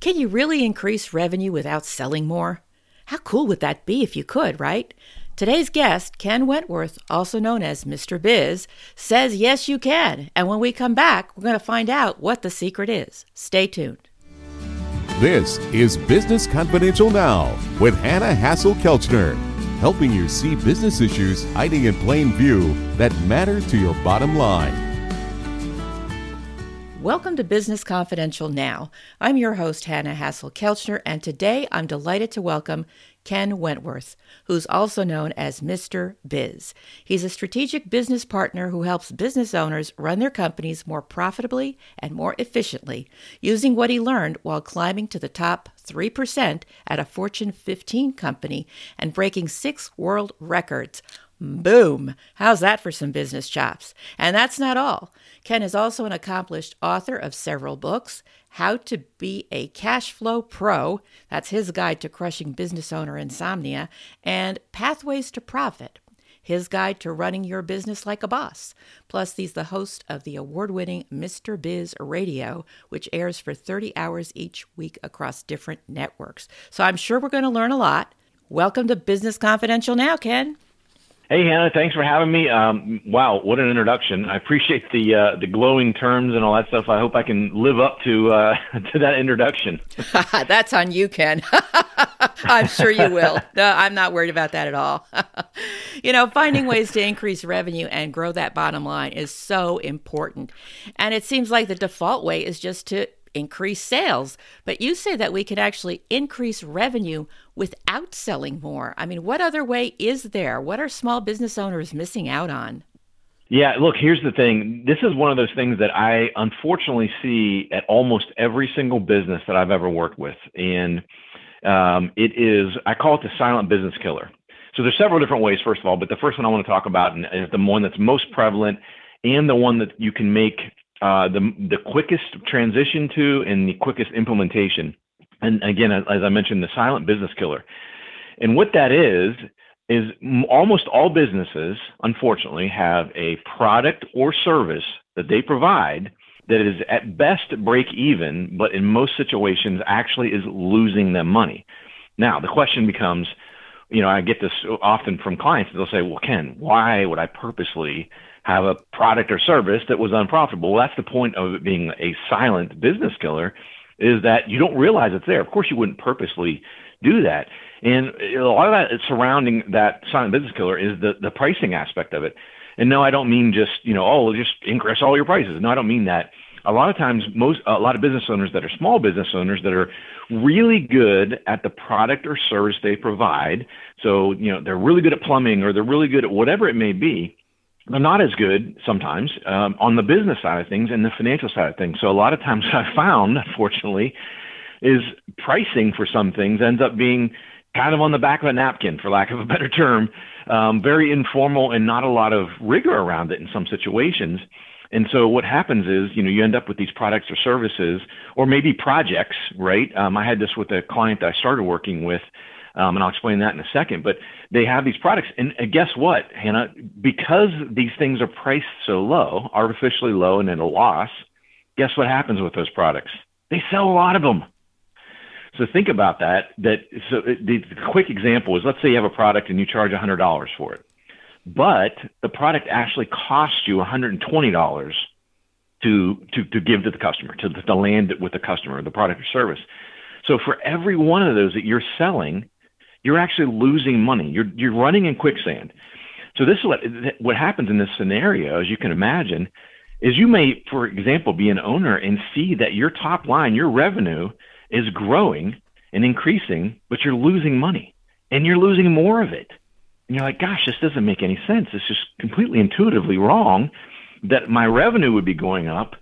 Can you really increase revenue without selling more? How cool would that be if you could, right? Today's guest, Ken Wentworth, also known as Mr. Biz, says yes, you can. And when we come back, we're going to find out what the secret is. Stay tuned. This is Business Confidential Now with Hanna Hasl-Kelchner, helping you see business issues hiding in plain view that matter to your bottom line. Welcome to Business Confidential Now. I'm your host, Hanna Hasl-Kelchner, and today I'm delighted to welcome Ken Wentworth, who's also known as Mr. Biz. He's a strategic business partner who helps business owners run their companies more profitably and more efficiently, using what he learned while climbing to the top 3% at a Fortune 15 company and breaking six world records. Boom! How's that for some business chops? And that's not all. Ken is also an accomplished author of several books How to Be a Cash Flow Pro, that's his guide to crushing business owner insomnia, and Pathways to Profit, his guide to running your business like a boss. Plus, he's the host of the award winning Mr. Biz Radio, which airs for 30 hours each week across different networks. So I'm sure we're going to learn a lot. Welcome to Business Confidential now, Ken. Hey Hanna, thanks for having me. Um, wow, what an introduction! I appreciate the uh, the glowing terms and all that stuff. I hope I can live up to uh, to that introduction. That's on you, Ken. I'm sure you will. No, I'm not worried about that at all. you know, finding ways to increase revenue and grow that bottom line is so important, and it seems like the default way is just to increase sales. But you say that we can actually increase revenue without selling more. I mean, what other way is there? What are small business owners missing out on? Yeah, look, here's the thing. This is one of those things that I unfortunately see at almost every single business that I've ever worked with. And um, it is, I call it the silent business killer. So there's several different ways, first of all, but the first one I want to talk about is the one that's most prevalent and the one that you can make uh, the the quickest transition to and the quickest implementation. And again, as I mentioned, the silent business killer. And what that is is almost all businesses, unfortunately, have a product or service that they provide that is at best break even, but in most situations actually is losing them money. Now, the question becomes, you know, I get this often from clients. They'll say, "Well, Ken, why would I purposely have a product or service that was unprofitable. Well, that's the point of it being a silent business killer is that you don't realize it's there. Of course, you wouldn't purposely do that. And a lot of that surrounding that silent business killer is the, the pricing aspect of it. And no, I don't mean just, you know, oh, just increase all your prices. No, I don't mean that. A lot of times, most, a lot of business owners that are small business owners that are really good at the product or service they provide. So, you know, they're really good at plumbing or they're really good at whatever it may be they're not as good sometimes um, on the business side of things and the financial side of things. So a lot of times I've found, unfortunately, is pricing for some things ends up being kind of on the back of a napkin, for lack of a better term, um, very informal and not a lot of rigor around it in some situations. And so what happens is, you know, you end up with these products or services, or maybe projects, right? Um, I had this with a client that I started working with um, and I'll explain that in a second. But they have these products, and guess what, Hanna? Because these things are priced so low, artificially low, and at a loss, guess what happens with those products? They sell a lot of them. So think about that. That so uh, the, the quick example is, let's say you have a product and you charge $100 for it, but the product actually costs you $120 to to to give to the customer, to, to land with the customer, the product or service. So for every one of those that you're selling, you're actually losing money. You're you're running in quicksand. So this is what what happens in this scenario, as you can imagine, is you may, for example, be an owner and see that your top line, your revenue, is growing and increasing, but you're losing money, and you're losing more of it. And you're like, gosh, this doesn't make any sense. It's just completely intuitively wrong that my revenue would be going up,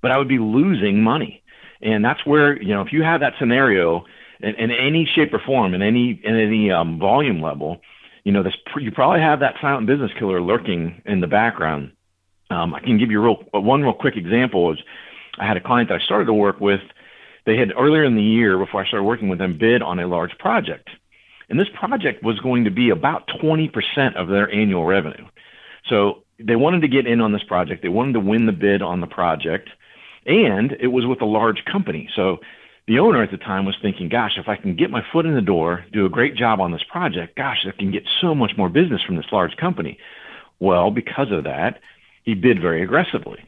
but I would be losing money. And that's where, you know, if you have that scenario in, in any shape or form, in any in any um, volume level, you know, this you probably have that silent business killer lurking in the background. Um, I can give you real one real quick example. Is I had a client that I started to work with. They had earlier in the year, before I started working with them, bid on a large project, and this project was going to be about 20% of their annual revenue. So they wanted to get in on this project. They wanted to win the bid on the project, and it was with a large company. So the owner at the time was thinking, gosh, if I can get my foot in the door, do a great job on this project, gosh, I can get so much more business from this large company. Well, because of that, he bid very aggressively.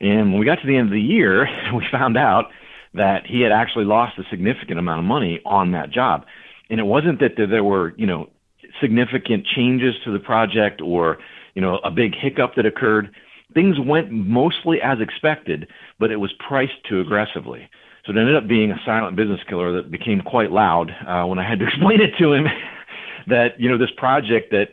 And when we got to the end of the year, we found out that he had actually lost a significant amount of money on that job. And it wasn't that there were, you know, significant changes to the project or, you know, a big hiccup that occurred. Things went mostly as expected, but it was priced too aggressively. So it ended up being a silent business killer that became quite loud uh, when I had to explain it to him that, you know, this project that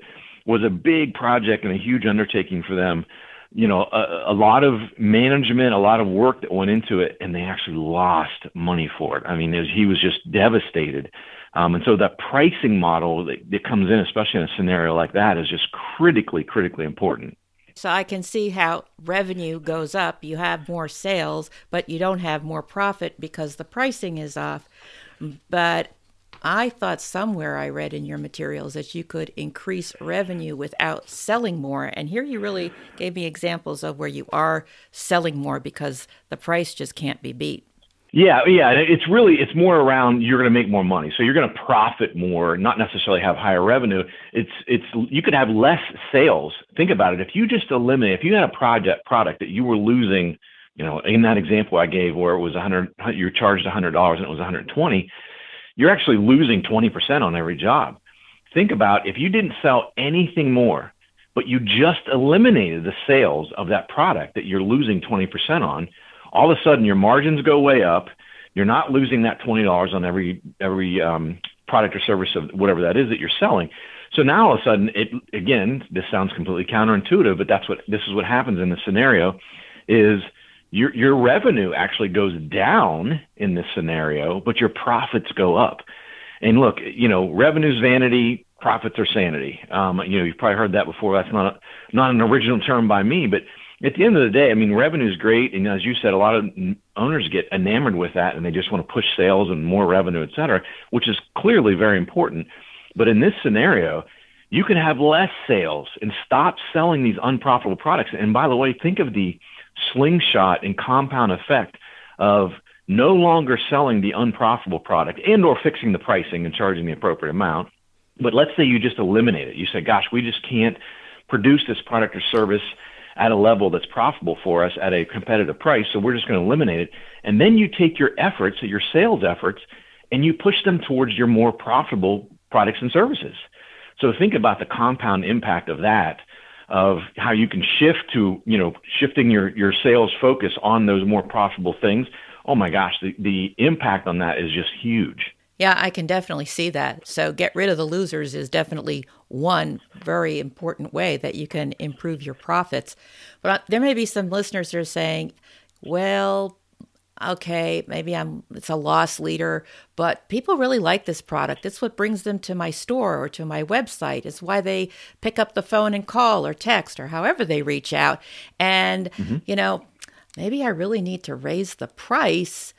was a big project and a huge undertaking for them, you know, a, a lot of management, a lot of work that went into it, and they actually lost money for it. I mean, was, he was just devastated. Um, and so that pricing model that, that comes in, especially in a scenario like that, is just critically, critically important. So I can see how revenue goes up. You have more sales, but you don't have more profit because the pricing is off. But I thought somewhere I read in your materials that you could increase revenue without selling more. And here you really gave me examples of where you are selling more because the price just can't be beat. Yeah, yeah, it's really it's more around you're going to make more money, so you're going to profit more, not necessarily have higher revenue. It's it's you could have less sales. Think about it. If you just eliminate, if you had a project product that you were losing, you know, in that example I gave where it was 100, you are charged 100 dollars and it was 120, you're actually losing 20% on every job. Think about if you didn't sell anything more, but you just eliminated the sales of that product that you're losing 20% on all of a sudden your margins go way up. You're not losing that twenty dollars on every every um, product or service of whatever that is that you're selling. So now all of a sudden, it again, this sounds completely counterintuitive, but that's what this is what happens in this scenario, is your your revenue actually goes down in this scenario, but your profits go up. And look, you know, revenue's vanity, profits are sanity. Um, you know, you've probably heard that before. That's not a, not an original term by me, but at the end of the day, I mean, revenue is great, and as you said, a lot of owners get enamored with that, and they just want to push sales and more revenue, et cetera, which is clearly very important. But in this scenario, you can have less sales and stop selling these unprofitable products. And by the way, think of the slingshot and compound effect of no longer selling the unprofitable product and or fixing the pricing and charging the appropriate amount. But let's say you just eliminate it. You say, gosh, we just can't produce this product or service at a level that's profitable for us at a competitive price. So we're just going to eliminate it. And then you take your efforts, your sales efforts, and you push them towards your more profitable products and services. So think about the compound impact of that, of how you can shift to, you know, shifting your, your sales focus on those more profitable things. Oh my gosh, the, the impact on that is just huge. Yeah, I can definitely see that. So, get rid of the losers is definitely one very important way that you can improve your profits. But uh, there may be some listeners that are saying, well, okay, maybe I'm it's a loss leader, but people really like this product. It's what brings them to my store or to my website. It's why they pick up the phone and call or text or however they reach out. And mm-hmm. you know, maybe I really need to raise the price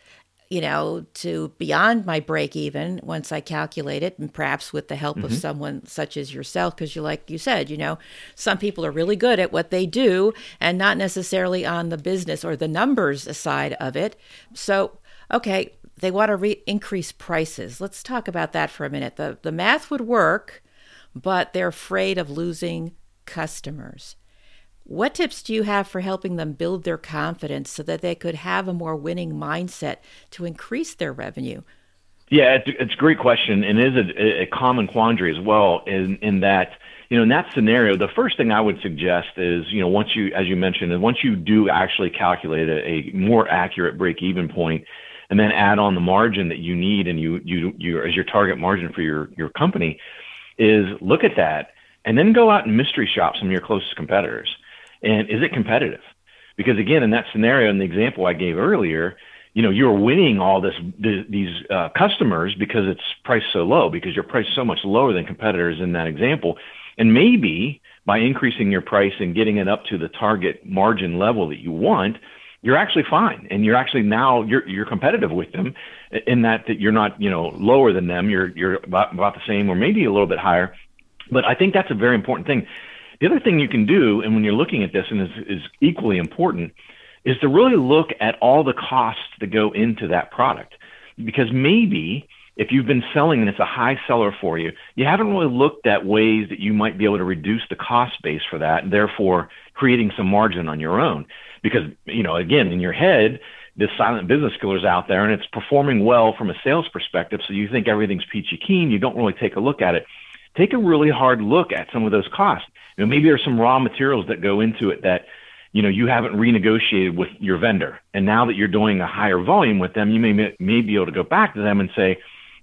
you know, to beyond my break even once I calculate it, and perhaps with the help mm-hmm. of someone such as yourself, because you, like you said, you know, some people are really good at what they do and not necessarily on the business or the numbers side of it. So, okay, they want to re- increase prices. Let's talk about that for a minute. The, the math would work, but they're afraid of losing customers. What tips do you have for helping them build their confidence so that they could have a more winning mindset to increase their revenue? Yeah, it's, it's a great question, and is a, a common quandary as well. In, in that, you know, in that scenario, the first thing I would suggest is, you know, once you, as you mentioned, and once you do actually calculate a, a more accurate break-even point, and then add on the margin that you need and you you you as your target margin for your your company, is look at that and then go out and mystery shop some of your closest competitors and is it competitive? Because again, in that scenario, in the example I gave earlier, you know, you're winning all this these uh, customers because it's priced so low, because your price is so much lower than competitors in that example, and maybe by increasing your price and getting it up to the target margin level that you want, you're actually fine, and you're actually now you're you're competitive with them, in that that you're not you know lower than them, you're you're about, about the same or maybe a little bit higher. But I think that's a very important thing. The other thing you can do, and when you're looking at this, and is, is equally important, is to really look at all the costs that go into that product. because maybe if you've been selling and it's a high seller for you, you haven't really looked at ways that you might be able to reduce the cost base for that, and therefore creating some margin on your own. Because, you know, again, in your head, this silent business killer is out there and it's performing well from a sales perspective. So you think everything's peachy keen. You don't really take a look at it. Take a really hard look at some of those costs. You know, maybe there's some raw materials that go into it that, you know, you haven't renegotiated with your vendor. And now that you're doing a higher volume with them, you may, may be able to go back to them and say,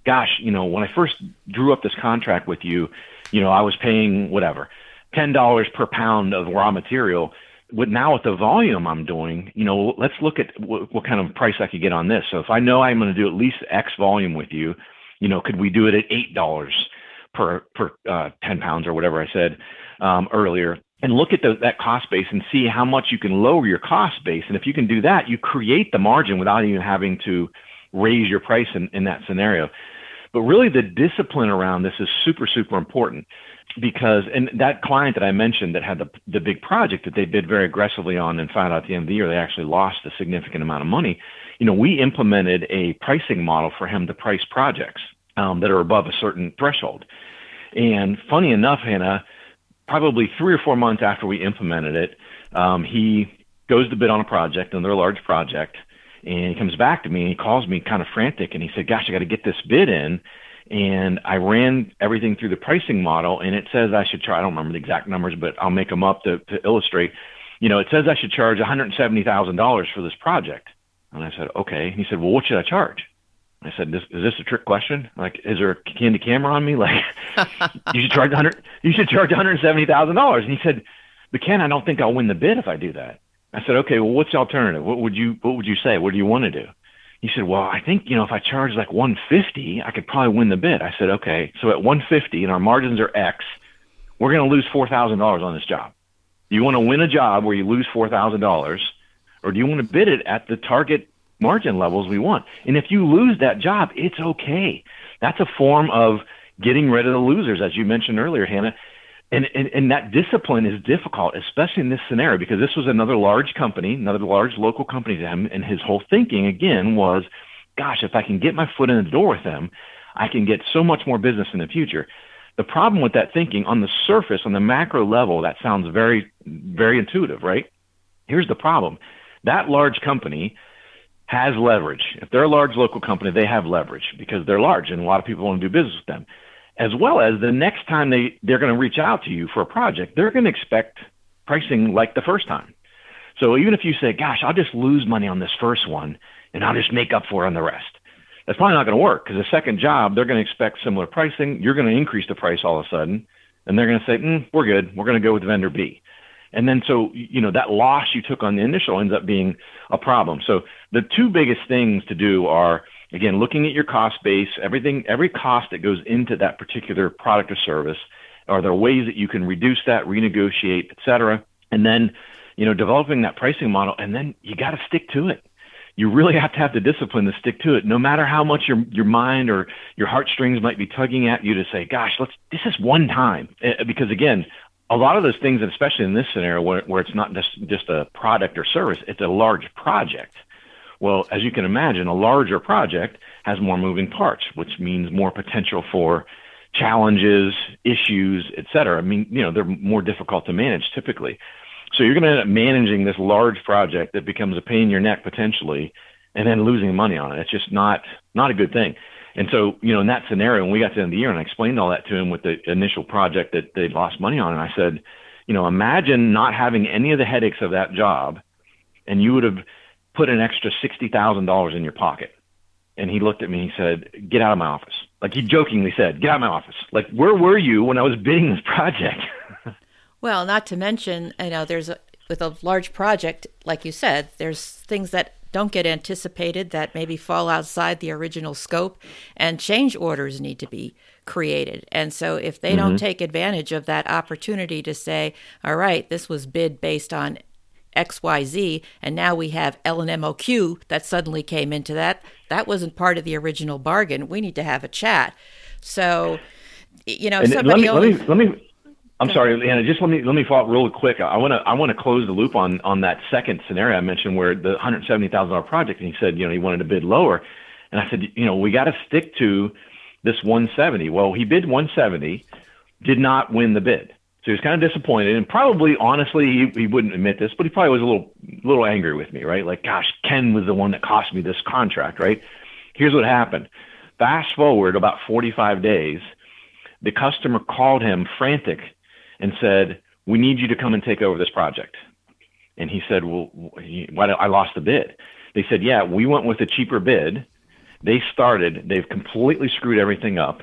gosh, you know, when I first drew up this contract with you, you know, I was paying whatever, $10 per pound of raw material with now with the volume I'm doing, you know, let's look at what, what kind of price I could get on this. So if I know I'm going to do at least X volume with you, you know, could we do it at eight dollars per per uh, ten pounds or whatever I said um, earlier? And look at the, that cost base and see how much you can lower your cost base. And if you can do that, you create the margin without even having to raise your price in, in that scenario. But really, the discipline around this is super, super important because and that client that I mentioned that had the the big project that they bid very aggressively on and found out at the end of the year they actually lost a significant amount of money. You know, we implemented a pricing model for him to price projects um, that are above a certain threshold. And funny enough, Hanna, probably three or four months after we implemented it, um, he goes to bid on a project, another large project, and he comes back to me and he calls me kind of frantic and he said, "Gosh, I got to get this bid in." and I ran everything through the pricing model, and it says I should try. I don't remember the exact numbers, but I'll make them up to, to illustrate. You know, it says I should charge $170,000 for this project. And I said, okay. And He said, well, what should I charge? I said, this, is this a trick question? Like, is there a Candid Camera on me? Like, you should charge 100. You should charge $170,000. And he said, but Ken, I don't think I'll win the bid if I do that. I said, okay. Well, what's the alternative? What would you What would you say? What do you want to do? he said, well, I think, you know, if I charge like 150, I could probably win the bid. I said, okay. So at 150 and our margins are X, we're going to lose $4,000 on this job. Do you want to win a job where you lose $4,000 or do you want to bid it at the target margin levels we want? And if you lose that job, it's okay. That's a form of getting rid of the losers, as you mentioned earlier, Hanna and, and, and that discipline is difficult, especially in this scenario, because this was another large company, another large local company to him, and his whole thinking again was, gosh, if I can get my foot in the door with them, I can get so much more business in the future. The problem with that thinking on the surface, on the macro level, that sounds very, very intuitive, right? Here's the problem. That large company has leverage. If they're a large local company, they have leverage because they're large and a lot of people want to do business with them as well as the next time they, they're going to reach out to you for a project, they're going to expect pricing like the first time. So even if you say, gosh, I'll just lose money on this first one and I'll just make up for it on the rest, that's probably not going to work because the second job, they're going to expect similar pricing. You're going to increase the price all of a sudden and they're going to say, mm, we're good. We're going to go with vendor B. And then so, you know, that loss you took on the initial ends up being a problem. So the two biggest things to do are again, looking at your cost base, everything, every cost that goes into that particular product or service, are there ways that you can reduce that, renegotiate, et cetera? And then, you know, developing that pricing model, and then you got to stick to it. You really have to have the discipline to stick to it, no matter how much your your mind or your heartstrings might be tugging at you to say, "Gosh, let's this is one time." Eh, because again, a lot of those things, especially in this scenario where, where it's not just just a product or service, it's a large project well, as you can imagine, a larger project has more moving parts, which means more potential for challenges, issues, et cetera. I mean, you know, they're more difficult to manage typically. So you're going to end up managing this large project that becomes a pain in your neck potentially, and then losing money on it. It's just not not a good thing. And so, you know, in that scenario, when we got to the end of the year, and I explained all that to him with the initial project that they'd lost money on, and I said, you know, imagine not having any of the headaches of that job, and you would have put an extra $60,000 in your pocket. And he looked at me and he said, Get out of my office. Like he jokingly said, Get out of my office. Like, where were you when I was bidding this project? well, not to mention, you know, there's a, with a large project, like you said, there's things that don't get anticipated that maybe fall outside the original scope, and change orders need to be created. And so, if they mm-hmm. don't take advantage of that opportunity to say, all right, this was bid based on XYZ, and now we have L and LNMOQ that suddenly came into that. That wasn't part of the original bargain. We need to have a chat. So, you know, somebody let me, only, let me, let me I'm sorry, Anna. Just let me let me follow up real quick. I want to I want to close the loop on on that second scenario I mentioned where the 170 thousand dollar project, and he said you know he wanted to bid lower. And I said, you know, we got to stick to this 170. Well, he bid 170, did not win the bid. So he was kind of disappointed, and probably, honestly, he, he wouldn't admit this, but he probably was a little, little angry with me, right? Like, gosh, Ken was the one that cost me this contract, right? Here's what happened. Fast forward about 45 days, the customer called him frantic and said, "We need you to come and take over this project." And he said, "Well, why did I lost the bid?" They said, "Yeah, we went with a cheaper bid. They started. They've completely screwed everything up,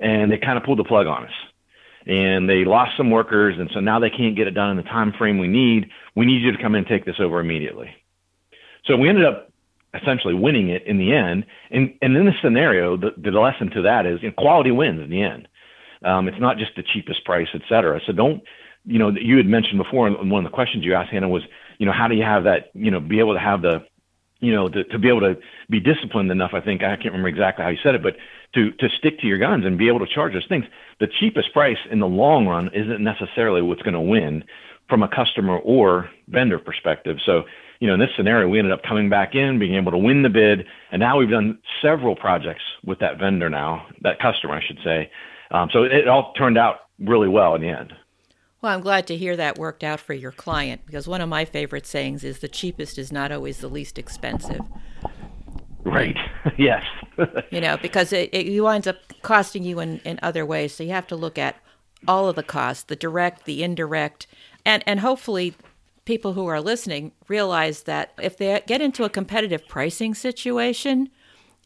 and they kind of pulled the plug on us." and they lost some workers and so now they can't get it done in the time frame we need we need you to come in and take this over immediately so we ended up essentially winning it in the end and and in this scenario the, the lesson to that is you know, quality wins in the end um, it's not just the cheapest price et cetera so don't you know you had mentioned before and one of the questions you asked hanna was you know how do you have that you know be able to have the you know to, to be able to be disciplined enough i think i can't remember exactly how you said it but to to stick to your guns and be able to charge those things. The cheapest price in the long run isn't necessarily what's going to win from a customer or vendor perspective. So, you know, in this scenario, we ended up coming back in, being able to win the bid, and now we've done several projects with that vendor now, that customer, I should say. Um, so it, all turned out really well in the end. Well, I'm glad to hear that worked out for your client because one of my favorite sayings is the cheapest is not always the least expensive. Right. yes. you know, because it, it winds up costing you in, in other ways. So you have to look at all of the costs, the direct, the indirect, and, and hopefully people who are listening realize that if they get into a competitive pricing situation,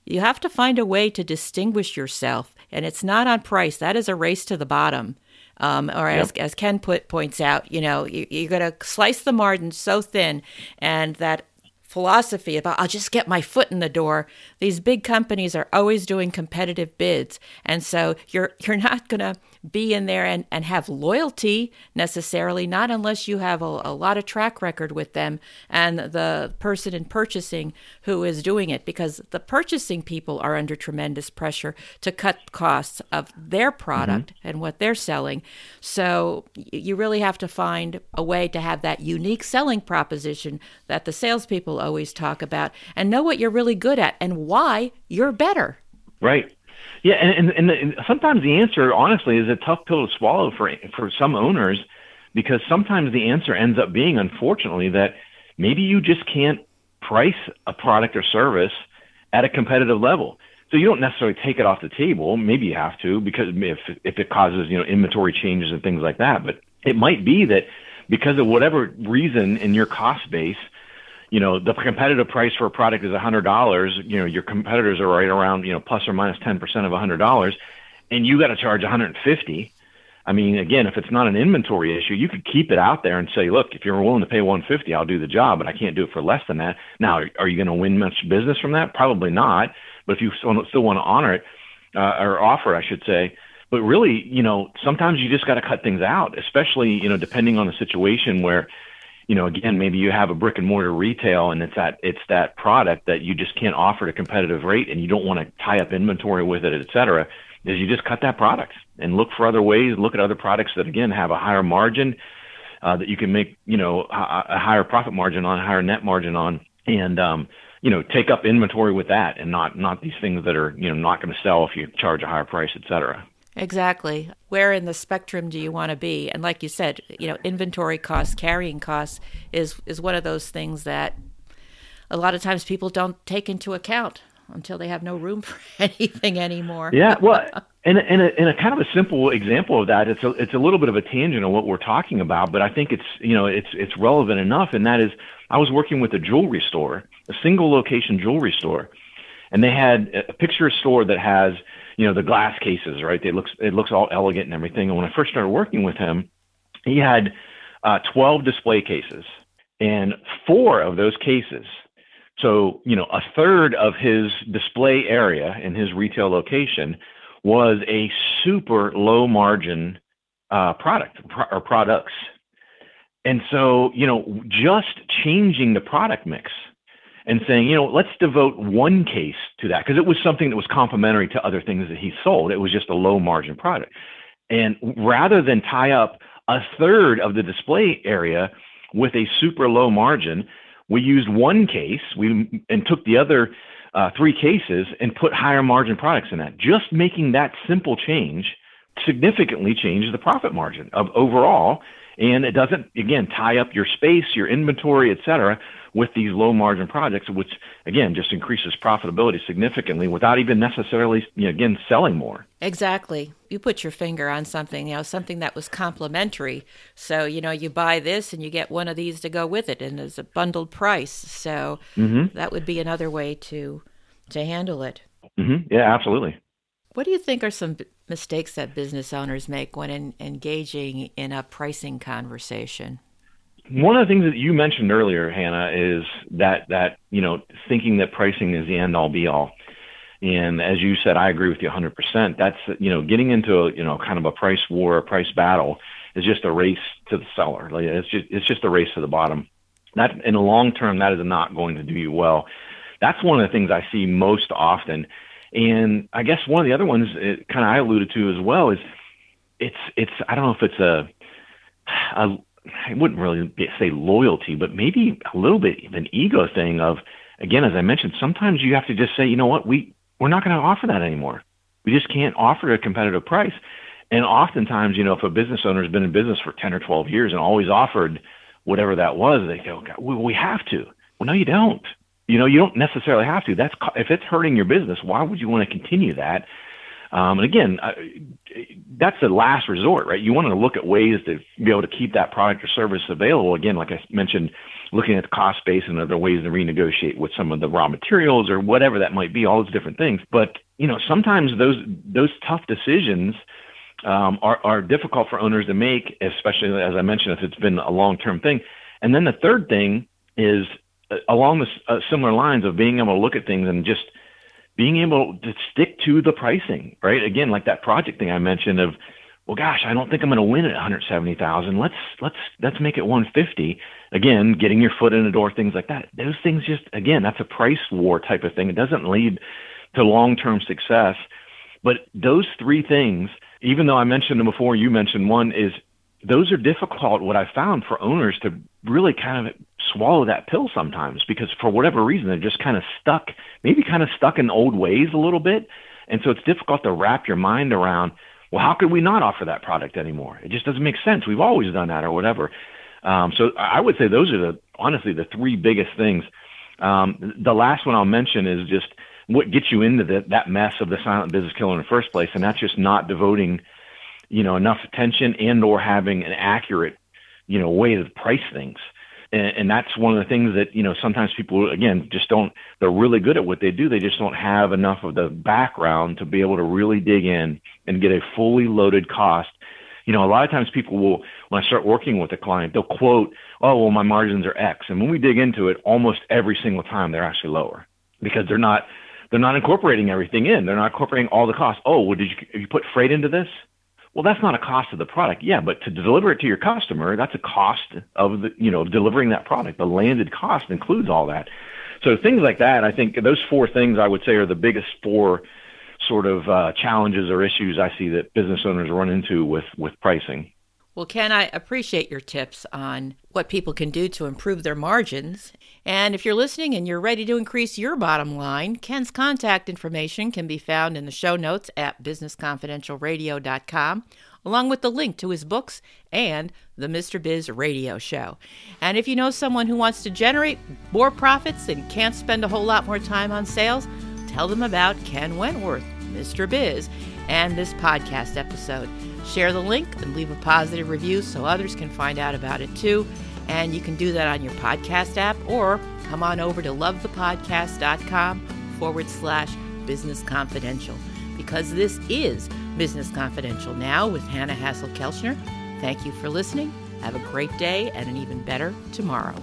you have to find a way to distinguish yourself. And it's not on price. That is a race to the bottom. Um, or as, yep. as Ken put, points out, you know, you, you're going to slice the margin so thin, and that philosophy about I'll just get my foot in the door. These big companies are always doing competitive bids. And so you're you're not going to be in there and, and have loyalty necessarily, not unless you have a, a lot of track record with them and the person in purchasing who is doing it, because the purchasing people are under tremendous pressure to cut costs of their product mm-hmm. and what they're selling. So you really have to find a way to have that unique selling proposition that the salespeople always talk about and know what you're really good at and why you're better. Right. Yeah, and, and, and sometimes the answer, honestly, is a tough pill to swallow for for some owners, because sometimes the answer ends up being, unfortunately, that maybe you just can't price a product or service at a competitive level. So you don't necessarily take it off the table. Maybe you have to because if if it causes you know inventory changes and things like that. But it might be that because of whatever reason in your cost base, you know, the competitive price for a product is $100, you know, your competitors are right around, you know, plus or minus 10% of $100 and you got to charge 150. I mean, again, if it's not an inventory issue, you could keep it out there and say, look, if you're willing to pay 150, I'll do the job, but I can't do it for less than that. Now, are you going to win much business from that? Probably not. But if you still, want to honor it, uh, or offer, I should say, but really, you know, sometimes you just got to cut things out, especially, you know, depending on the situation where, you know, again, maybe you have a brick and mortar retail and it's that it's that product that you just can't offer at a competitive rate and you don't want to tie up inventory with it, et cetera, is you just cut that product and look for other ways, look at other products that again have a higher margin, uh, that you can make, you know, a, a higher profit margin on, a higher net margin on, and um, you know, take up inventory with that and not not these things that are, you know, not going to sell if you charge a higher price, et cetera. Exactly. Where in the spectrum do you want to be? And like you said, you know, inventory costs, carrying costs is is one of those things that a lot of times people don't take into account until they have no room for anything anymore. Yeah, well, and and a, and a kind of a simple example of that, it's a it's a little bit of a tangent on what we're talking about, but I think it's you know it's it's relevant enough, and that is I was working with a jewelry store, a single location jewelry store, and they had a picture a store that has you know the glass cases, right? They looks it looks all elegant and everything. And when I first started working with him, he had uh, 12 display cases, and four of those cases. So you know a third of his display area in his retail location was a super low margin uh, product or products. And so, you know, just changing the product mix and saying, you know, let's devote one case to that because it was something that was complementary to other things that he sold. It was just a low margin product. And rather than tie up a third of the display area with a super low margin, we used one case we and took the other uh, three cases and put higher margin products in that. Just making that simple change significantly changes the profit margin of overall. And it doesn't, again, tie up your space, your inventory, et cetera, with these low margin projects, which again just increases profitability significantly without even necessarily, you know, again, selling more. Exactly. You put your finger on something, you know, something that was complementary. So, you know, you buy this and you get one of these to go with it and it's a bundled price. So mm-hmm. that would be another way to to handle it. Mm-hmm. Yeah, absolutely. What do you think are some mistakes that business owners make when in, engaging in a pricing conversation? One of the things that you mentioned earlier, Hanna, is that that you know thinking that pricing is the end all be all. And as you said, I agree with you 100%. That's you know getting into a you know kind of a price war, a price battle is just a race to the seller. Like it's just it's just a race to the bottom. That in the long term, that is not going to do you well. That's one of the things I see most often. And I guess one of the other ones, it kind of I alluded to as well, is it's it's I don't know if it's a, a I wouldn't really say loyalty, but maybe a little bit of an ego thing of, again, as I mentioned, sometimes you have to just say, you know what, we, we're not going to offer that anymore. We just can't offer a competitive price. And oftentimes, you know, if a business owner has been in business for 10 or 12 years and always offered whatever that was, they go, we, we have to. Well, no, you don't. You know, you don't necessarily have to. That's if it's hurting your business, why would you want to continue that? Um, and again, uh, that's the last resort, right? You want to look at ways to be able to keep that product or service available. Again, like I mentioned, looking at the cost base and other ways to renegotiate with some of the raw materials or whatever that might be, all those different things. But you know, sometimes those those tough decisions um, are are difficult for owners to make, especially as I mentioned, if it's been a long term thing. And then the third thing is uh, along the uh, similar lines of being able to look at things and just being able to stick to the pricing, right? Again, like that project thing I mentioned of, well, gosh, I don't think I'm going to win at 170,000. Let's let's let's make it 150. Again, getting your foot in the door, things like that. Those things just again, that's a price war type of thing. It doesn't lead to long-term success. But those three things, even though I mentioned them before, you mentioned one is those are difficult. What I found for owners to really kind of swallow that pill sometimes because for whatever reason they're just kind of stuck, maybe kind of stuck in old ways a little bit. And so it's difficult to wrap your mind around, well, how could we not offer that product anymore? It just doesn't make sense. We've always done that or whatever. Um, so I would say those are the honestly the three biggest things. Um, the last one I'll mention is just what gets you into the, that mess of the silent business killer in the first place, and that's just not devoting, you know, enough attention and or having an accurate, you know, way to price things. And, and that's one of the things that you know sometimes people again just don't they're really good at what they do. They just don't have enough of the background to be able to really dig in and get a fully loaded cost. You know a lot of times people will when i start working with a client they'll quote oh well my margins are x. And when we dig into it almost every single time they're actually lower because they're not they're not incorporating everything in. They're not incorporating all the costs. Oh well did you, you put freight into this well, that's not a cost of the product. Yeah, but to deliver it to your customer, that's a cost of the, you know, delivering that product. The landed cost includes all that. So things like that, I think those four things I would say are the biggest four sort of uh, challenges or issues I see that business owners run into with with pricing. Well, Ken, I appreciate your tips on what people can do to improve their margins. And if you're listening and you're ready to increase your bottom line, Ken's contact information can be found in the show notes at businessconfidentialradio.com, along with the link to his books and the Mr. Biz radio show. And if you know someone who wants to generate more profits and can't spend a whole lot more time on sales, tell them about Ken Wentworth, Mr. Biz, and this podcast episode. Share the link and leave a positive review so others can find out about it too. And you can do that on your podcast app or come on over to lovethepodcast.com forward slash business confidential because this is Business Confidential now with Hanna Hasl-Kelchner. Thank you for listening. Have a great day and an even better tomorrow.